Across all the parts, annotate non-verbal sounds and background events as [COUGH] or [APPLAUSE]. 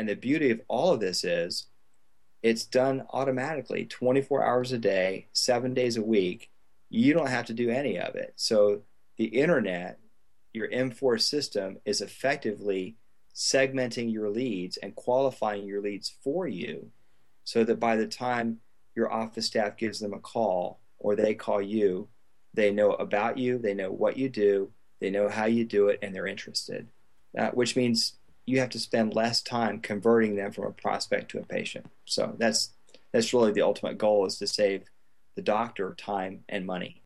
And the beauty of all of this is it's done automatically 24 hours a day, seven days a week. You don't have to do any of it. So the internet, your MForce system, is effectively segmenting your leads and qualifying your leads for you so that by the time your office staff gives them a call or they call you, they know about you, they know what you do, they know how you do it, and they're interested. Uh, which means you have to spend less time converting them from a prospect to a patient. So that's that's really the ultimate goal is to save the doctor time and money.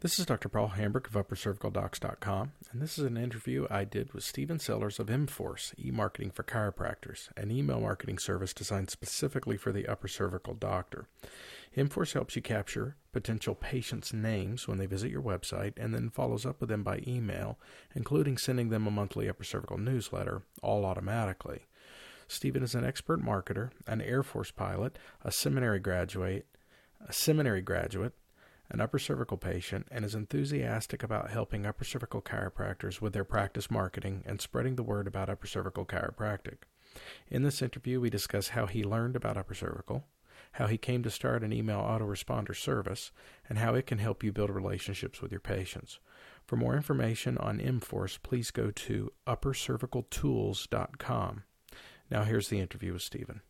This is Dr. Paul Hambrick of UpperCervicalDocs.com, and this is an interview I did with Stephen Sellers of MForce, e-marketing for chiropractors, an email marketing service designed specifically for the upper cervical doctor. MForce helps you capture potential patients' names when they visit your website and then follows up with them by email, including sending them a monthly upper cervical newsletter, all automatically. Stephen is an expert marketer, an Air Force pilot, a seminary graduate, a seminary graduate, an upper cervical patient, and is enthusiastic about helping upper cervical chiropractors with their practice marketing and spreading the word about upper cervical chiropractic. In this interview, we discuss how he learned about upper cervical, how he came to start an email autoresponder service, and how it can help you build relationships with your patients. For more information on MForce, please go to uppercervicaltools.com. Now, here's the interview with Stephen.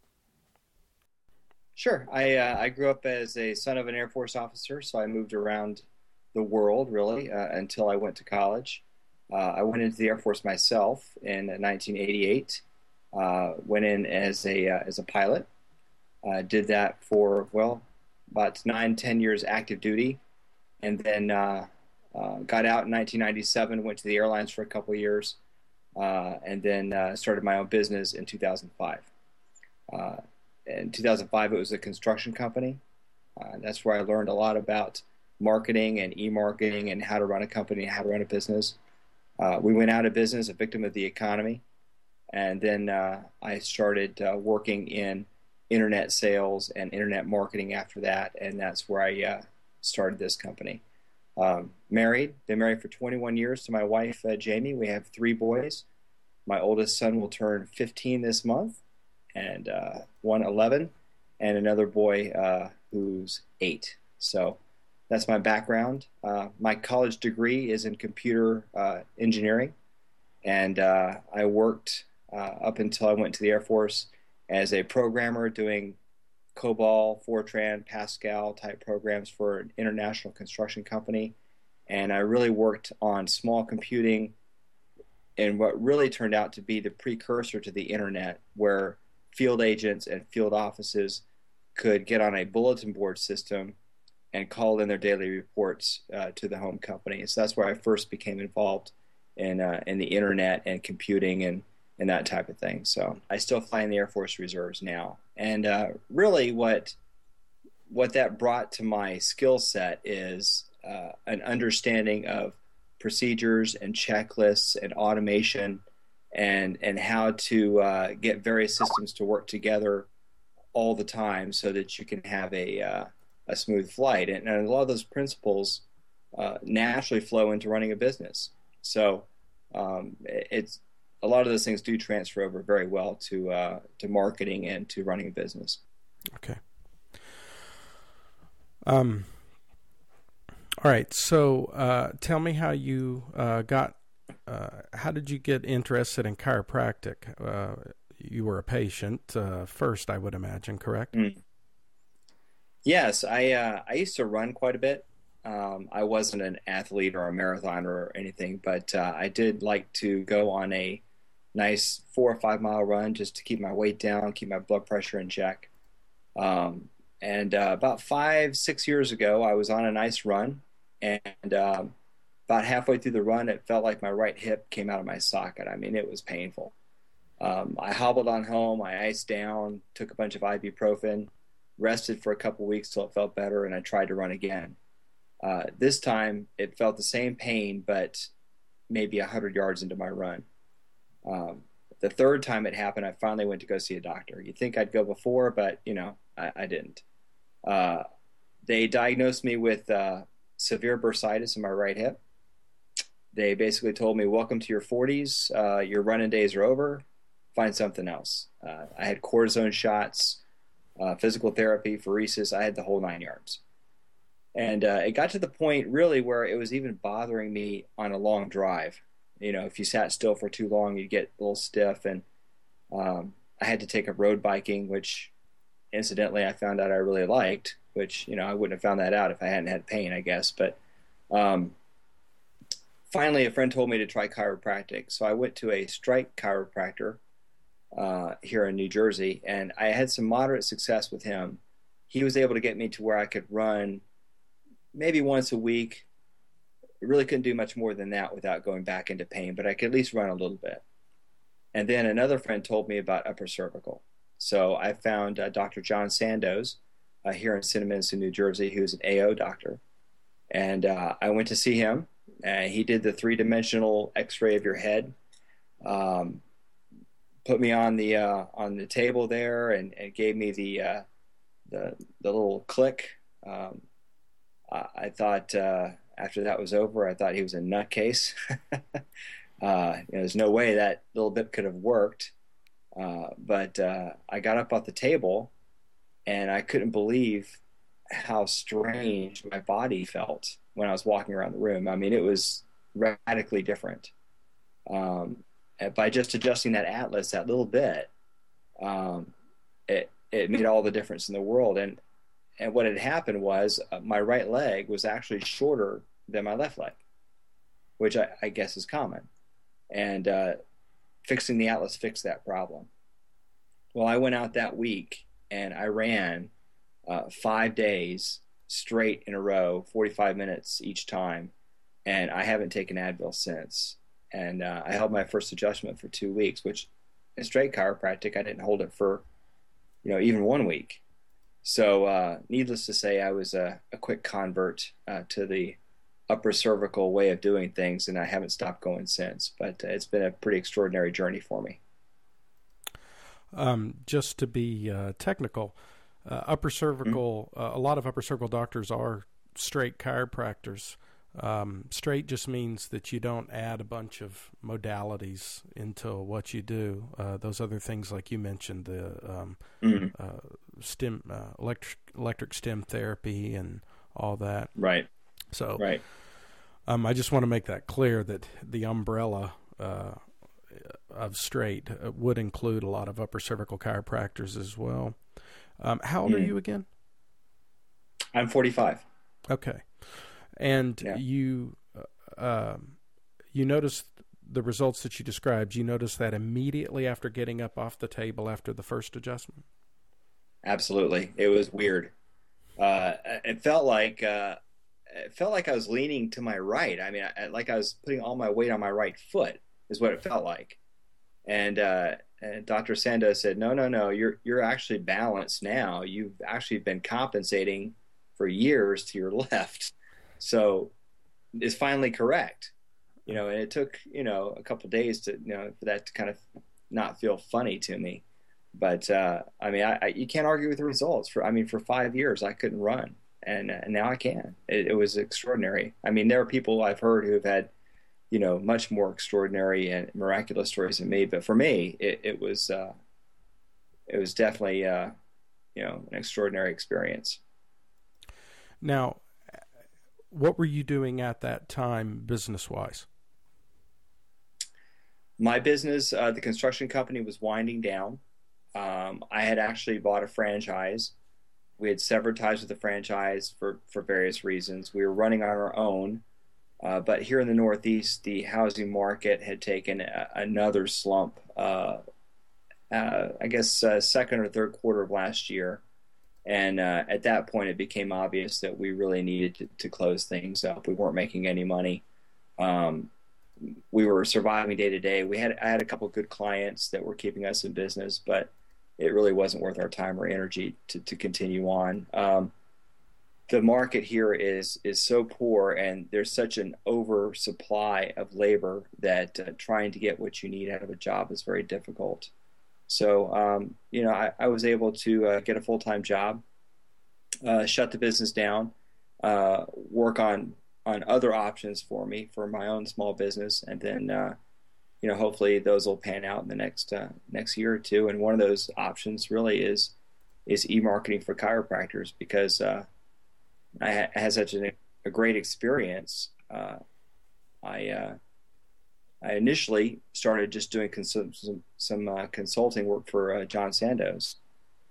Sure. I uh, I grew up as a son of an Air Force officer, so I moved around the world really uh, until I went to college. Uh, I went into the Air Force myself in 1988. Uh, went in as a uh, as a pilot. did that for well about nine ten years active duty, and then uh, got out in 1997. Went to the airlines for a couple years, and then started my own business in 2005 in 2005, it was a construction company. Uh, that's where I learned a lot about marketing and e-marketing and how to run a company and how to run a business. Uh, we went out of business, a victim of the economy, and then uh, I started uh, working in internet sales and internet marketing after that, and that's where I uh, started this company. Um, married, been married for 21 years to my wife uh, Jamie. We have three boys. My oldest son will turn 15 this month, and uh, one 11, and another boy uh, who's eight. So that's my background. Uh, my college degree is in computer uh, engineering, and uh, I worked uh, up until I went to the Air Force as a programmer doing COBOL, Fortran, Pascal type programs for an international construction company. And I really worked on small computing and what really turned out to be the precursor to the internet, where field agents and field offices could get on a bulletin board system and call in their daily reports uh, to the home company. So that's where I first became involved in uh, in the internet and computing and and that type of thing. So I still fly in the Air Force Reserves now, and uh, really what what that brought to my skill set is uh, an understanding of procedures and checklists and automation and and how to uh, get various systems to work together all the time so that you can have a uh, a smooth flight. And, and, a lot of those principles uh, naturally flow into running a business. So um, it's a lot of those things do transfer over very well to uh, to marketing and to running a business. Okay. Um. All right. So, uh, tell me how you uh, got uh, how did you get interested in chiropractic? Uh, you were a patient uh, first, I would imagine, correct? Mm. Yes, I uh, I used to run quite a bit. Um, I wasn't an athlete or a marathoner or anything, but uh, I did like to go on a nice four or five mile run just to keep my weight down, keep my blood pressure in check. Um, and about five, six years ago, I was on a nice run, and um, about halfway through the run, it felt like my right hip came out of my socket. I mean, it was painful. Um, I hobbled on home. I iced down, took a bunch of ibuprofen, rested for a couple weeks till it felt better, and I tried to run again. Uh, this time, it felt the same pain, but maybe 100 yards into my run. Um, the third time it happened, I finally went to go see a doctor. You'd think I'd go before, but, you know, I, I didn't. Uh, they diagnosed me with uh, severe bursitis in my right hip they basically told me, "Welcome to your 40s. Uh, your running days are over. Find something else." Uh, I had cortisone shots, uh, physical therapy, pheresis. I had the whole nine yards. And uh, it got to the point really where it was even bothering me on a long drive. You know, if you sat still for too long, you'd get a little stiff. And um, I had to take up road biking, which incidentally I found out I really liked, which, you know, I wouldn't have found that out if I hadn't had pain, I guess. But um, finally, a friend told me to try chiropractic. So I went to a straight chiropractor uh, here in New Jersey, and I had some moderate success with him. He was able to get me to where I could run maybe once a week. I really couldn't do much more than that without going back into pain, but I could at least run a little bit. And then another friend told me about upper cervical. So I found uh, Dr. John Sandoz uh, here in Cinnaminson, New Jersey, who's an AO doctor. And uh, I went to see him. And he did the three dimensional x ray of your head, um, put me on the, uh, on the table there, and, and gave me the, uh, the, the little click. Um, I thought uh, after that was over, I thought he was a nutcase. [LAUGHS] uh, you know, there's no way that little bit could have worked. Uh, but uh, I got up off the table, and I couldn't believe how strange my body felt when I was walking around the room. I mean, it was radically different. Um, by just adjusting that atlas that little bit, um, it it made all the difference in the world. And and what had happened was uh, my right leg was actually shorter than my left leg, which I, I guess is common. And uh, fixing the atlas fixed that problem. Well, I went out that week and I ran uh, five days straight in a row, 45 minutes each time, and I haven't taken Advil since. And uh, I held my first adjustment for two weeks, which in straight chiropractic, I didn't hold it for, you know, even one week. So, uh, needless to say, I was a, a quick convert uh, to the upper cervical way of doing things, and I haven't stopped going since. But uh, it's been a pretty extraordinary journey for me. Um, just to be uh, technical, uh, upper cervical, mm-hmm. a lot of upper cervical doctors are straight chiropractors. Um, straight just means that you don't add a bunch of modalities into what you do. Uh, those other things, like you mentioned, the um, mm-hmm. uh, stim, uh, electric electric stim therapy, and all that. Right. So, right. Um, I just want to make that clear that the umbrella uh, of straight uh, would include a lot of upper cervical chiropractors as well. Um, how old mm-hmm. are you again? I'm 45. Okay and yeah. you uh, um, you noticed the results that you described. You noticed that immediately after getting up off the table after the first adjustment. Absolutely, it was weird. Uh, it felt like uh, it felt like I was leaning to my right. I mean, I, like I was putting all my weight on my right foot is what it felt like. And, uh, and Dr. Sandoz said, "No, no, no. You're you're actually balanced now. You've actually been compensating for years to your [LAUGHS] left." So it's finally correct. You know, and it took, you know, a couple days to, you know, for that to kind of not feel funny to me. But uh, I mean, I, I, you can't argue with the results. For I mean, for five years I couldn't run, and, and now I can. It, it, was extraordinary. I mean, there are people I've heard who have had, you know, much more extraordinary and miraculous stories than me. But for me, it, it was uh, it was definitely uh, you know an extraordinary experience. Now, what were you doing at that time business wise? My business, uh, the construction company, was winding down. Um, I had actually bought a franchise. We had severed ties with the franchise for, for various reasons. We were running on our own. Uh, but here in the Northeast, the housing market had taken a, another slump. Uh, uh I guess uh, second or third quarter of last year, and uh, at that point, it became obvious that we really needed to, to close things up. We weren't making any money. Um, we were surviving day to day. We had I had a couple good clients that were keeping us in business, but it really wasn't worth our time or energy to, to continue on. Um, the market here is is so poor, and there's such an oversupply of labor that uh, trying to get what you need out of a job is very difficult. So, um, you know, I, I, was able to uh, get a full time job, uh, shut the business down, uh, work on on other options for me for my own small business, and then uh, you know hopefully those will pan out in the next uh, next year or two. And one of those options really is is e-marketing for chiropractors because I, had such an, a great experience. Uh, I uh, I initially started just doing cons- some, some uh, consulting work for uh, John Sandoz,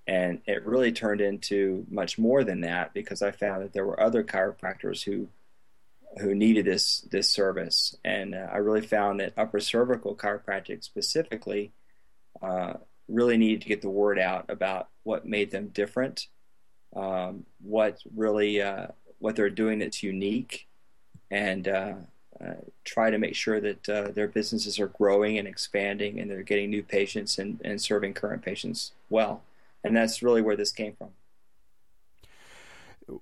and it really turned into much more than that because I found that there were other chiropractors who who needed this this service, and uh, I really found that upper cervical chiropractic specifically uh, really needed to get the word out about what made them different, um, what really uh, what they're doing that's unique, and uh, uh, try to make sure that uh, their businesses are growing and expanding, and they're getting new patients and, and serving current patients well. And that's really where this came from.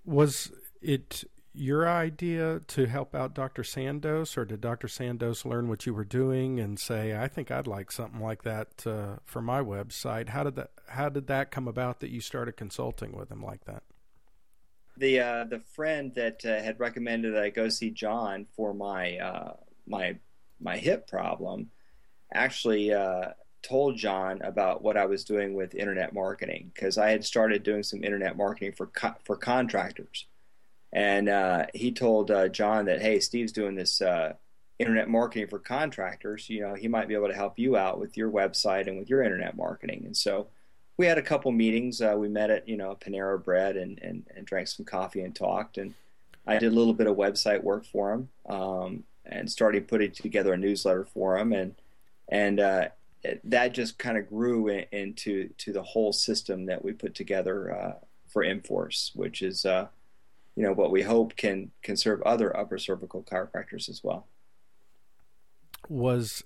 Was it your idea to help out Dr. Sandoz, or did Dr. Sandoz learn what you were doing and say, "I think I'd like something like that uh, for my website"? How did that How did that come about that you started consulting with him like that? The uh, the friend that uh, had recommended that I go see John for my uh, my my hip problem actually uh, told John about what I was doing with internet marketing because I had started doing some internet marketing for co- for contractors and uh, he told uh, John that, hey, Steve's doing this uh, internet marketing for contractors. You know, he might be able to help you out with your website and with your internet marketing. And so we had a couple meetings. Uh, we met at, you know, Panera Bread and, and, and, drank some coffee and talked. And I did a little bit of website work for him um, and started putting together a newsletter for him. And, and uh, that just kind of grew in, into to the whole system that we put together uh, for MForce, which is you know what we hope can can serve other upper cervical chiropractors as well. Was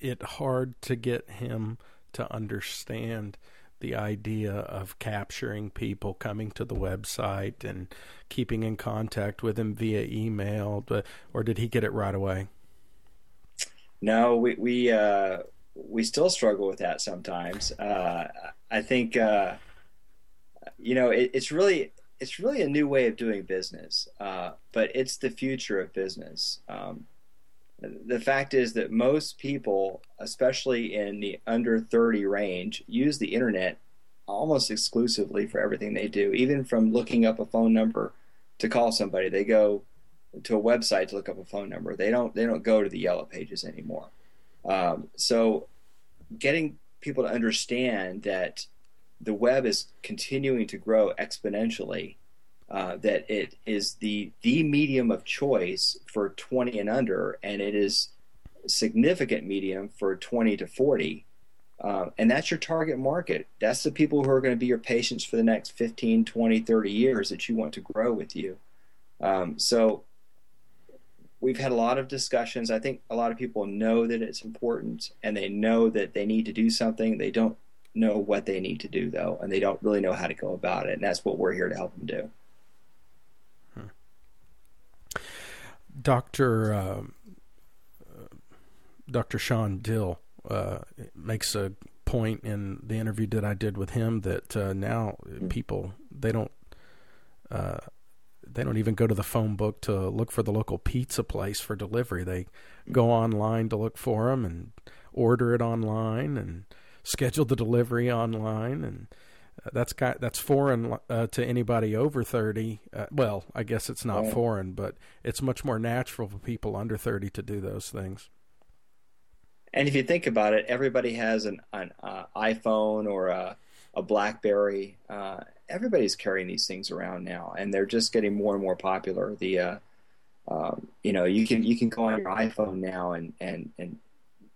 it hard to get him to understand the idea of capturing people coming to the website and keeping in contact with him via email, or did he get it right away? No, we we uh, we still struggle with that sometimes. Uh, I think uh, you know it, it's really it's really a new way of doing business, uh, but it's the future of business. Um, the fact is that most people, especially in the under 30 range, use the internet almost exclusively for everything they do. Even from looking up a phone number to call somebody, they go to a website to look up a phone number. They don't they don't go to the yellow pages anymore. Um, so, getting people to understand that the web is continuing to grow exponentially. Uh, that it is the the medium of choice for 20 and under, and it is significant medium for 20 to 40. Uh, and that's your target market. That's the people who are going to be your patients for the next 15, 20, 30 years that you want to grow with you. Um, so we've had a lot of discussions. I think a lot of people know that it's important and they know that they need to do something. They don't know what they need to do though, and they don't really know how to go about it. And that's what we're here to help them do. Hmm. Doctor uh, Doctor Sean Dill uh, makes a point in the interview that I did with him that uh, now mm-hmm. people they don't uh, they don't even go to the phone book to look for the local pizza place for delivery. They go online to look for them and order it online and schedule the delivery online, and uh, that's got that's foreign uh, to anybody over thirty. Uh, well, I guess it's not foreign, but it's much more natural for people under thirty to do those things. And if you think about it, everybody has an, an uh, iPhone or a, a BlackBerry. Uh, everybody's carrying these things around now, and they're just getting more and more popular. The uh, um, you know, you can you can go on your iPhone now and and and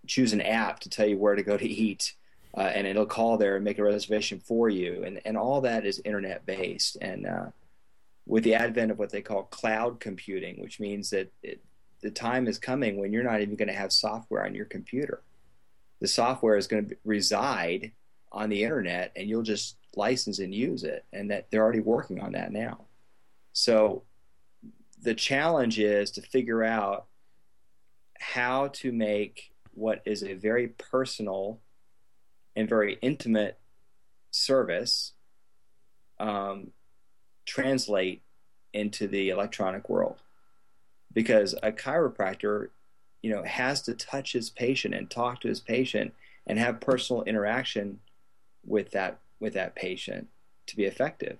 choose an app to tell you where to go to eat uh, and it'll call there and make a reservation for you, and and all that is internet based. And uh, with the advent of what they call cloud computing, which means that it, the time is coming when you're not even going to have software on your computer. The software is going to reside on the internet, and you'll just license and use it. And that they're already working on that now. So the challenge is to figure out how to make what is a very personal and very intimate service um, translate into the electronic world. because a chiropractor, you know, has to touch his patient and talk to his patient and have personal interaction with that with that patient to be effective.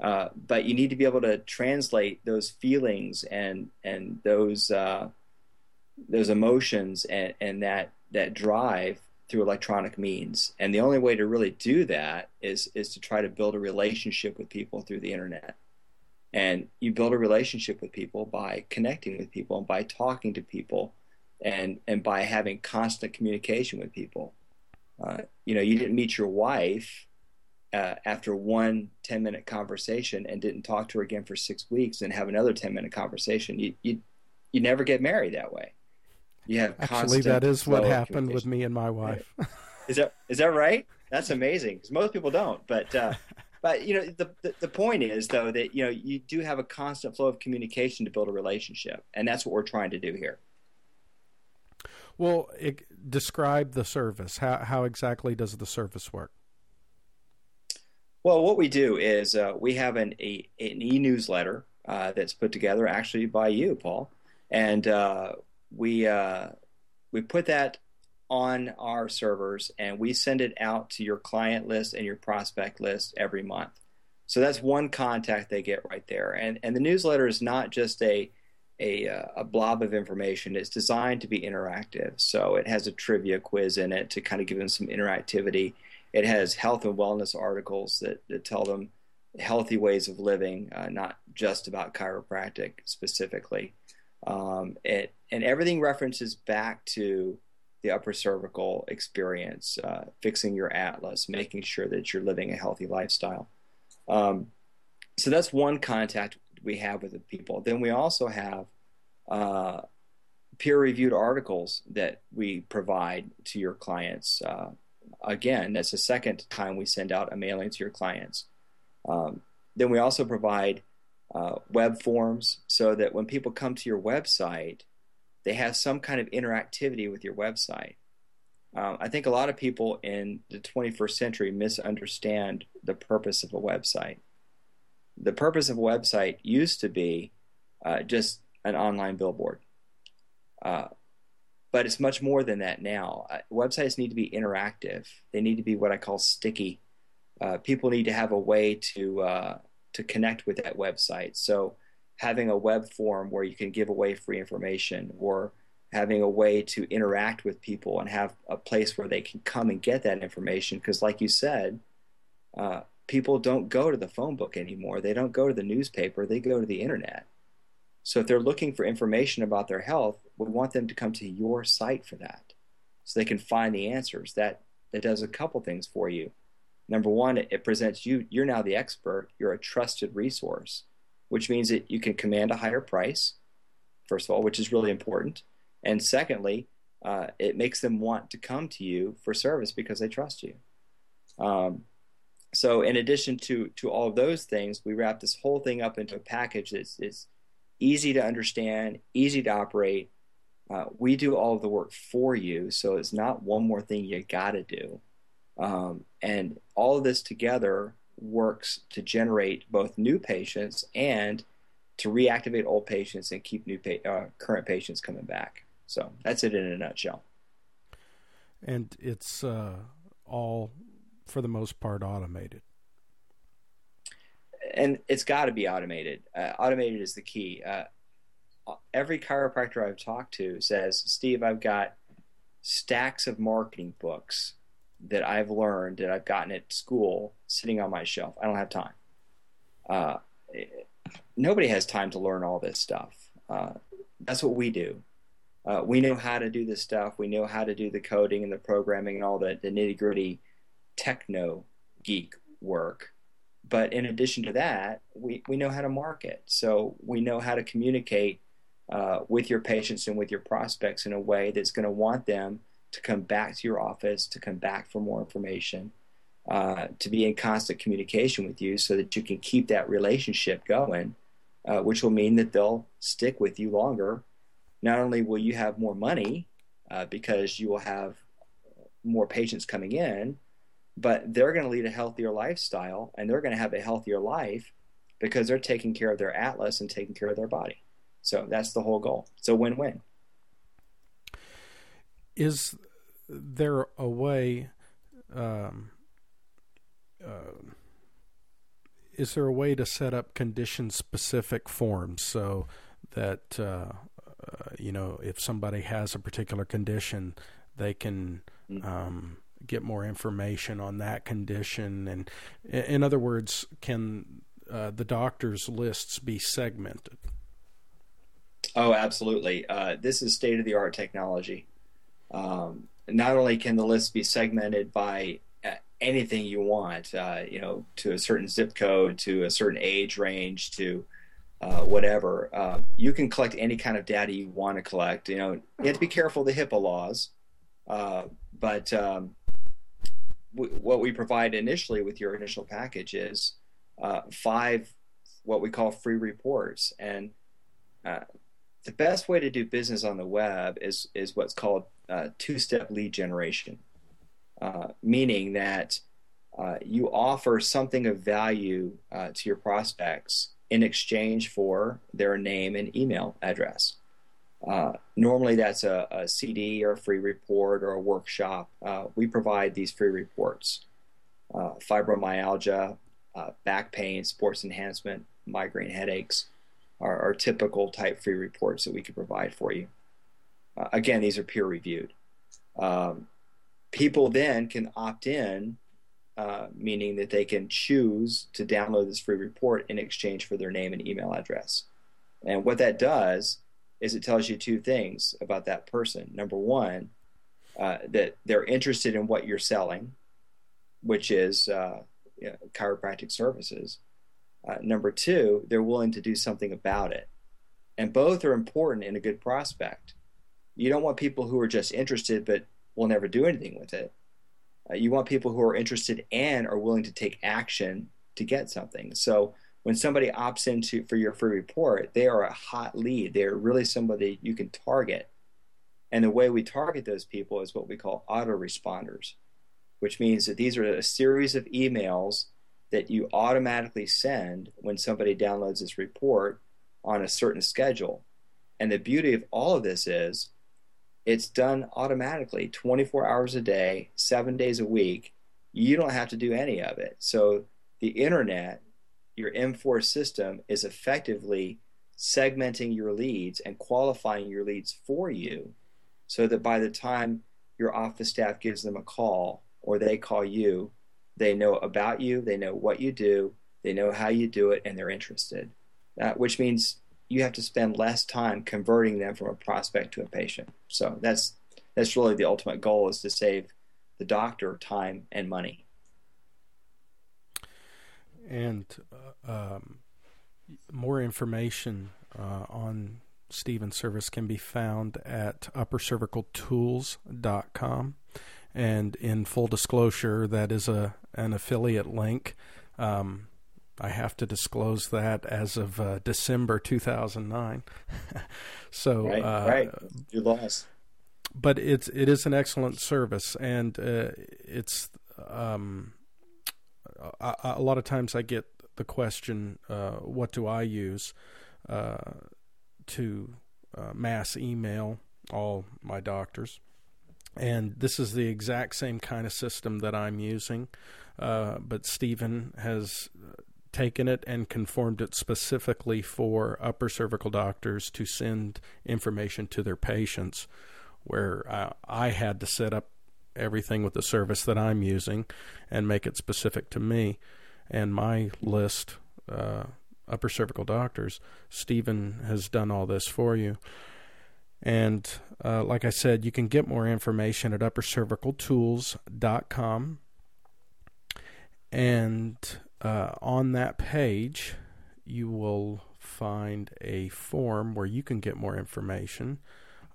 Uh, but you need to be able to translate those feelings and and those uh, those emotions and, and that that drive through electronic means. And the only way to really do that is is to try to build a relationship with people through the internet. And you build a relationship with people by connecting with people and by talking to people and and by having constant communication with people. Uh, you know, you didn't meet your wife uh, after one 10 minute conversation and didn't talk to her again for six weeks and have another 10 minute conversation. You, you, you never get married that way. Have actually that is what happened with me and my wife. is that is that right? That's amazing because most people don't. But uh, [LAUGHS] but you know the, the, the point is though that you know you do have a constant flow of communication to build a relationship, and that's what we're trying to do here. Well, it, describe the service. How how exactly does the service work? Well, what we do is uh, we have an a, an e newsletter uh, that's put together actually by you, Paul, and uh, we uh, we put that on our servers and we send it out to your client list and your prospect list every month. So that's one contact they get right there, and and the newsletter is not just a a, uh, a blob of information. It's designed to be interactive. So it has a trivia quiz in it to kind of give them some interactivity it has health and wellness articles that, that tell them healthy ways of living, uh, not just about chiropractic specifically. Um, it, and everything references back to the upper cervical experience, uh, fixing your atlas, making sure that you're living a healthy lifestyle. Um, so that's one contact we have with the people. Then we also have uh, peer-reviewed articles that we provide to your clients. Uh, again, that's the second time we send out a mailing to your clients. Um, then we also provide uh, web forms so that when people come to your website, they have some kind of interactivity with your website. Um, I think a lot of people in the 21st century misunderstand the purpose of a website. The purpose of a website used to be uh, just an online billboard. Uh, but it's much more than that now. Uh, websites need to be interactive. They need to be what I call sticky. Uh, people need to have a way to uh, to connect with that website. So having a web form where you can give away free information, or having a way to interact with people and have a place where they can come and get that information. Because, like you said, uh, people don't go to the phone book anymore. They don't go to the newspaper. They go to the internet. So if they're looking for information about their health, we want them to come to your site for that so they can find the answers. That, that does a couple things for you. Number one, it, presents you, you're now the expert, you're a trusted resource, which means that you can command a higher price, first of all, which is really important. And secondly, uh, it makes them want to come to you for service because they trust you. Um, so, in addition to to all of those things, we wrap this whole thing up into a package that's, that's easy to understand, easy to operate, uh, we do all of the work for you, so it's not one more thing you got to do. Um, and all of this together works to generate both new patients and to reactivate old patients and keep new pa- uh, current patients coming back. So that's it in a nutshell. And it's uh, all, for the most part, automated. And it's got to be automated. Uh, automated is the key. Uh, every chiropractor I've talked to says, Steve, I've got stacks of marketing books that I've learned that I've gotten at school sitting on my shelf. I don't have time. Uh, nobody has time to learn all this stuff. Uh, that's what we do. Uh, we know how to do this stuff. We know how to do the coding and the programming and all the, the nitty gritty techno geek work. But in addition to that, we, we know how to market. So we know how to communicate uh, with your patients and with your prospects in a way that's going to want them to come back to your office, to come back for more information, uh, to be in constant communication with you so that you can keep that relationship going, uh, which will mean that they'll stick with you longer. Not only will you have more money uh, because you will have more patients coming in, but they're going to lead a healthier lifestyle and they're going to have a healthier life because they're taking care of their atlas and taking care of their body. So that's the whole goal. It's a win-win. Is there a way? Um, uh, is there a way to set up condition-specific forms so that uh, uh, you know if somebody has a particular condition, they can mm. um, get more information on that condition? And in other words, can uh, the doctors' lists be segmented? Oh, absolutely. Uh, this is state of the art technology. Um, not only can the list be segmented by uh, anything you want, uh, you know, to a certain zip code, to a certain age range, to uh, whatever, uh, you can collect any kind of data you want to collect. You know, you have to be careful of the HIPAA laws, uh, but um, w- what we provide initially with your initial package is five what we call free reports, and the best way to do business on the web is is what's called uh, two-step lead generation, uh, meaning that uh, you offer something of value uh, to your prospects in exchange for their name and email address. Uh, normally, that's a, a, CD or a free report or a workshop. We provide these free reports: fibromyalgia, back pain, sports enhancement, migraine headaches are, are typical type free reports that we can provide for you. Uh, again, these are peer reviewed. Um, people then can opt in, uh, meaning that they can choose to download this free report in exchange for their name and email address. And what that does is it tells you two things about that person. Number one, uh, that they're interested in what you're selling, which is uh, you know, chiropractic services. Uh, number two, they're willing to do something about it. And both are important in a good prospect. You don't want people who are just interested but will never do anything with it. Uh, you want people who are interested and are willing to take action to get something. So when somebody opts into for your free report, they are a hot lead. They're really somebody you can target. And the way we target those people is what we call autoresponders, which means that these are a series of emails that you automatically send when somebody downloads this report on a certain schedule. And the beauty of all of this is it's done automatically 24 hours a day, seven days a week. You don't have to do any of it. So the internet, your MForce system, is effectively segmenting your leads and qualifying your leads for you so that by the time your office staff gives them a call or they call you, they know about you, they know what you do, they know how you do it, and they're interested. Uh, which means you have to spend less time converting them from a prospect to a patient. So that's that's really the ultimate goal is to save the doctor time and money. And uh, um, more information uh, on Stephen's service can be found at uppercervicaltools.com. And in full disclosure, that is a an affiliate link. Um, I have to disclose that as of uh, December 2009. [LAUGHS] so right, uh, right, you lost. But it's it is an excellent service, and uh, it's um, a, a, lot of times I get the question, uh, "What do I use uh, to uh, mass email all my doctors?" And this is the exact same kind of system that I'm using. Uh, but Stephen has taken it and conformed it specifically for upper cervical doctors to send information to their patients, where uh, I had to set up everything with the service that I'm using and make it specific to me. And my list, uh, upper cervical doctors, Stephen has done all this for you. And uh, like I said, you can get more information at uppercervicaltools.com. And uh, on that page, you will find a form where you can get more information.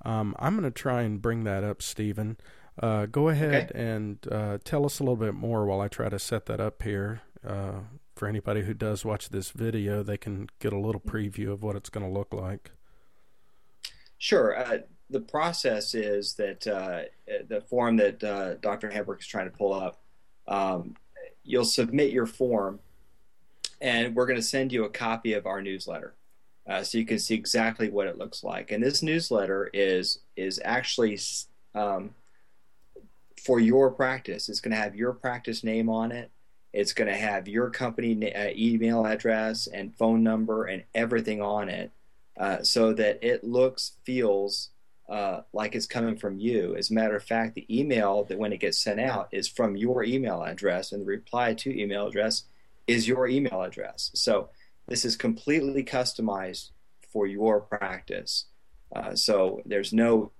Um, I'm going to try and bring that up, Stephen. Uh, go ahead okay. and uh, tell us a little bit more while I try to set that up here. Uh, for anybody who does watch this video, they can get a little preview of what it's going to look like. Sure. Uh, the process is that uh, the form that Dr. Hambrick is trying to pull up. Um, you'll submit your form, and we're going to send you a copy of our newsletter. uh, so you can see exactly what it looks like. And this newsletter is is actually um, for your practice. It's going to have your practice name on it. It's going to have your company uh, email address and phone number and everything on it, uh, so that it looks feels uh, like it's coming from you. As a matter of fact, the email that when it gets sent out is from your email address, and the reply to email address is your email address. So this is completely customized for your practice. Uh, so there's no,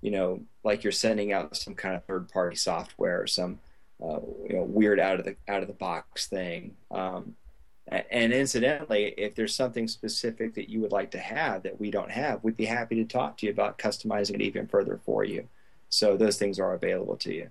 you know, like you're sending out some kind of third party software or some, uh, you know, weird out of the out of the box thing. Um, and incidentally, if there's something specific that you would like to have that we don't have, we'd be happy to talk to you about customizing it even further for you. So those things are available to you.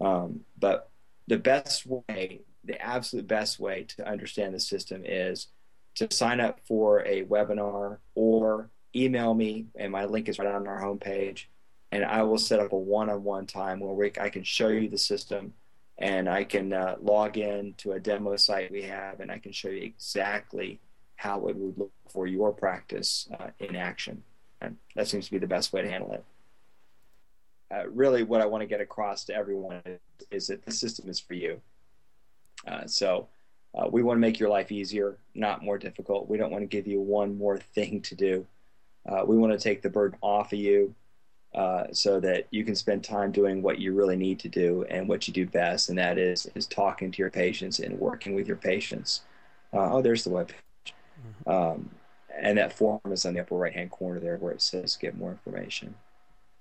Um, but the best way, the absolute best way to understand the system is to sign up for a webinar or email me, and my link is right on our homepage. And I will set up a one-on-one time where we, I can show you the system and I can uh, log in to a demo site we have, and I can show you exactly how it would look for your practice uh, in action. And that seems to be the best way to handle it. Uh, really, what I want to get across to everyone is, is that the system is for you. Uh, so uh, we want to make your life easier, not more difficult. We don't want to give you one more thing to do. Uh, we want to take the burden off of you uh, so that you can spend time doing what you really need to do and what you do best, and that is is talking to your patients and working with your patients. Uh, oh, there's the web page. Mm-hmm. Um, and that form is on the upper right hand corner there where it says get more information.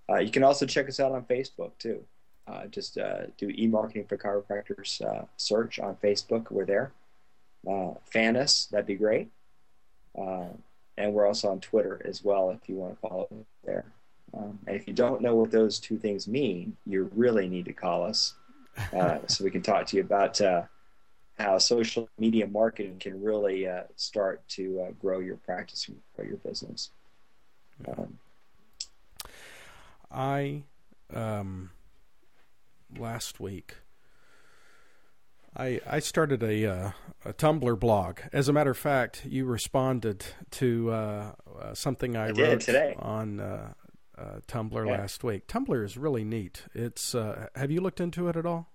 Uh, you can also check us out on Facebook too. Uh, just uh, do e-marketing for chiropractors uh, search on Facebook. We're there. Uh, fan us, that'd be great. and we're also on Twitter as well if you want to follow us there. Um, and if you don't know what those two things mean, you really need to call us uh, [LAUGHS] so we can talk to you about uh, how social media marketing can really uh, start to uh, grow your practice and grow your business. Um, I um, last week. I, I started a, uh, a Tumblr blog. As a matter of fact, you responded to uh, uh, something I, I wrote today. on uh, Tumblr yeah. last week. Tumblr is really neat. It's uh, have you looked into it at all?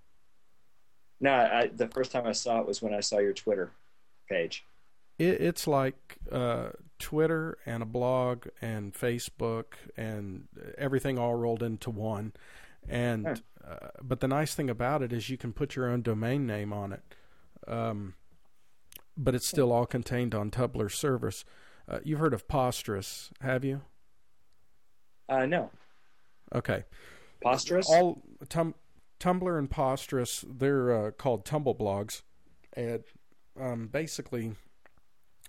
No, I, the first time I saw it was when I saw your Twitter page. It, it's like uh, Twitter and a blog and Facebook and everything all rolled into one. And huh. Uh, but the nice thing about it is you can put your own domain name on it. Um, but it's still all contained on Tumblr service. Uh, you've heard of Posterous, have you? Uh, no. Okay. Posterous? All tum, Tumblr and Posterous, they're uh, called tumble blogs, and um, basically,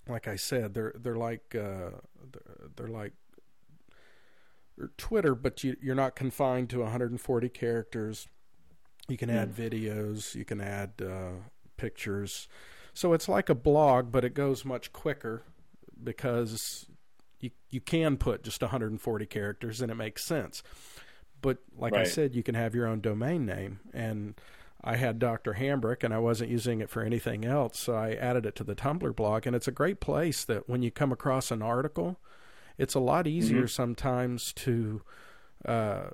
like I said, they're they're like uh, they're, like Twitter, but you, you're not confined to 140 characters. You can add mm. videos, you can add uh, pictures. So it's like a blog, but it goes much quicker because you you can put just 140 characters and it makes sense. But like right. I said, you can have your own domain name and I had Dr. Hambrick and I wasn't using it for anything else, so I added it to the Tumblr blog and it's a great place that when you come across an article, it's a lot easier mm-hmm. sometimes to uh,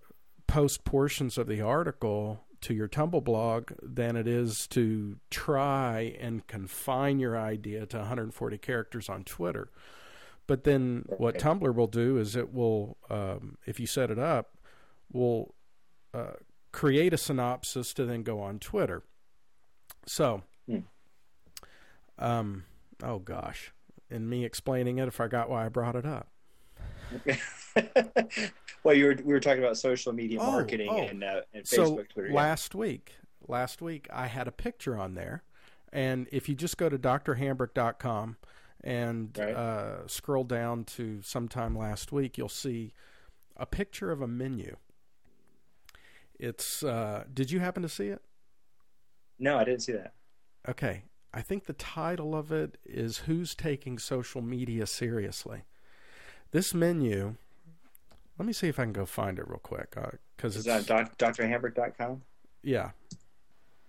post portions of the article to your Tumblr blog than it is to try and confine your idea to 140 characters on Twitter. But then what Tumblr will do is it will, um, if you set it up, will uh, create a synopsis to then go on Twitter. So, hmm. um, oh gosh, in me explaining it, if I forgot why I brought it up. [LAUGHS] well, you were we were talking about social media oh, marketing oh. And, uh, and Facebook, so Twitter. Yeah. Last week, last week I had a picture on there, and if you just go to drhambrick.com and right. uh, scroll down to sometime last week, you'll see a picture of a menu. It's. Uh, did you happen to see it? No, I didn't see that. Okay, I think the title of it is "Who's Taking Social Media Seriously." This menu. Let me see if I can go find it real quick because uh, it's that doc, drhambrick.com. Yeah,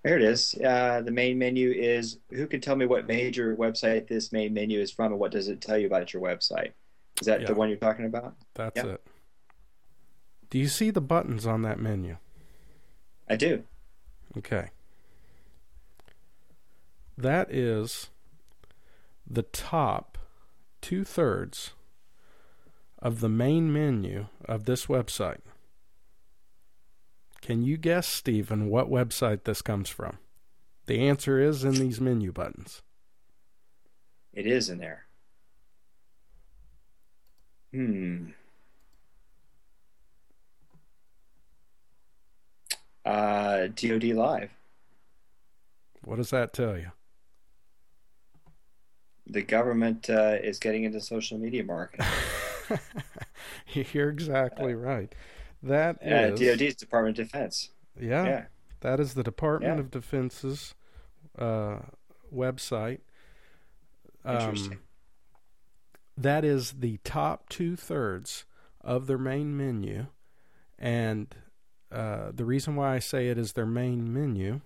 there it is. Uh, the main menu is who can tell me what major website this main menu is from and what does it tell you about your website? Is that Yeah. the one you're talking about? That's Yeah. it. Do you see the buttons on that menu? I do. Okay. That is the top two thirds of the main menu of this website. Can you guess, Stephen, what website this comes from? The answer is in these menu buttons. It is in there. Hmm. Uh, DoD Live. What does that tell you? The government uh, is getting into social media marketing. [LAUGHS] You're exactly right. That Uh, is DoD's Department of Defense. yeah, Yeah. That is the Department Yeah. of Defense's uh, website. Interesting. Um, that is the top two thirds of their main menu, and uh, the reason why I say it is their main menu,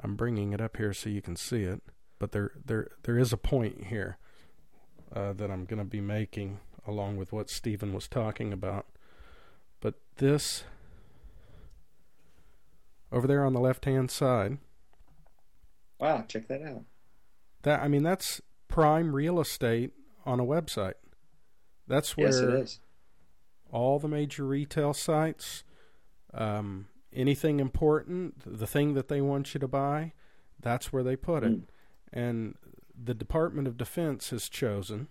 I'm bringing it up here so you can see it. But there, there, there is a point here uh, that I'm going to be making along with what Stephen was talking about. But this over there on the left hand side, Wow, check that out. that I mean that's prime real estate on a website. That's where Yes, it is. all the major retail sites, um, anything important, the thing that they want you to buy, that's where they put it. Mm. And the Department of Defense has chosen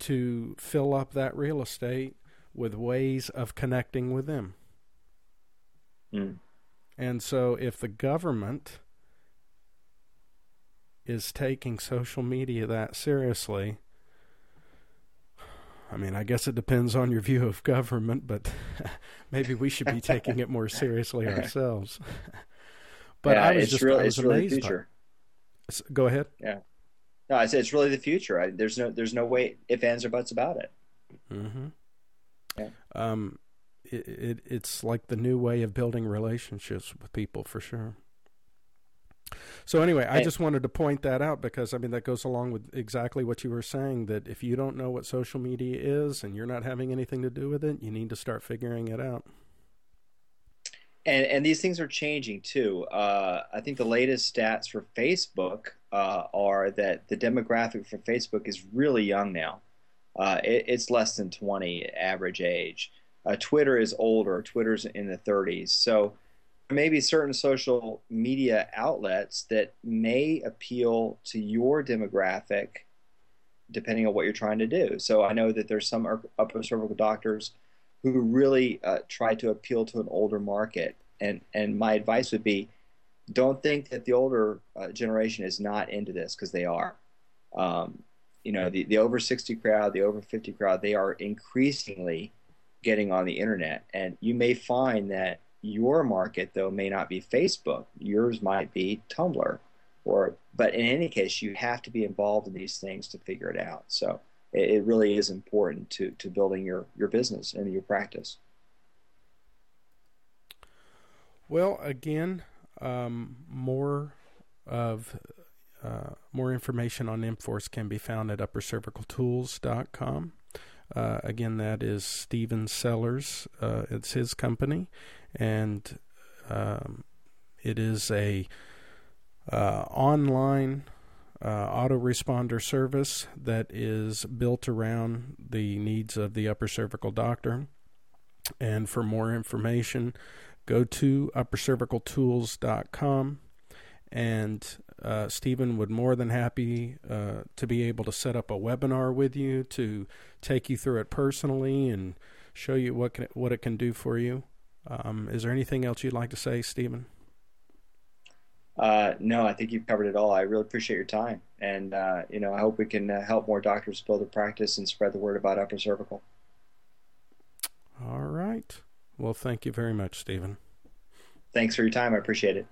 to fill up that real estate with ways of connecting with them. Mm. And so if the government is taking social media that seriously, I mean, I guess it depends on your view of government, but [LAUGHS] maybe we should be taking it more seriously [LAUGHS] ourselves. [LAUGHS] but yeah, I was it's just really, I was it's really the amazed. by- future. Go ahead. Yeah. No, I said it's really the future. I, there's no, there's no way if ands or buts about it. Mm-hmm. Yeah. Um, it, it it's like the new way of building relationships with people for sure. So anyway, I just wanted to point that out because I mean that goes along with exactly what you were saying that if you don't know what social media is and you're not having anything to do with it, you need to start figuring it out. And and these things are changing too. Uh, I think the latest stats for Facebook uh, are that the demographic for Facebook is really young now. Uh, it, it's less than 20 average age. Uh, Twitter is older. Twitter's in the 30s. So maybe certain social media outlets that may appeal to your demographic depending on what you're trying to do. So I know that there's some upper cervical doctors who really uh, try to appeal to an older market. And and my advice would be, don't think that the older uh, generation is not into this because they are. Um, you know, the, the over 60 crowd, the over 50 crowd, they are increasingly getting on the internet. And you may find that your market, though, may not be Facebook. Yours might be Tumblr. Or, but in any case, you have to be involved in these things to figure it out. So it, it really is important to, to building your, your business and your practice. Well, again, um, more of uh, more information on MForce can be found at uppercervicaltools.com. Uh, again, that is Steven Sellers. Uh, it's his company, and um, it is a uh, online uh, autoresponder service that is built around the needs of the upper cervical doctor. And for more information, go to uppercervicaltools.com and uh, Stephen would more than happy uh, to be able to set up a webinar with you to take you through it personally and show you what can, what it can do for you. Um, is there anything else you'd like to say, Stephen? Uh, no, I think you've covered it all. I really appreciate your time, and uh, you know, I hope we can uh, help more doctors build a practice and spread the word about upper cervical. All right. Well, thank you very much, Stephen. Thanks for your time. I appreciate it.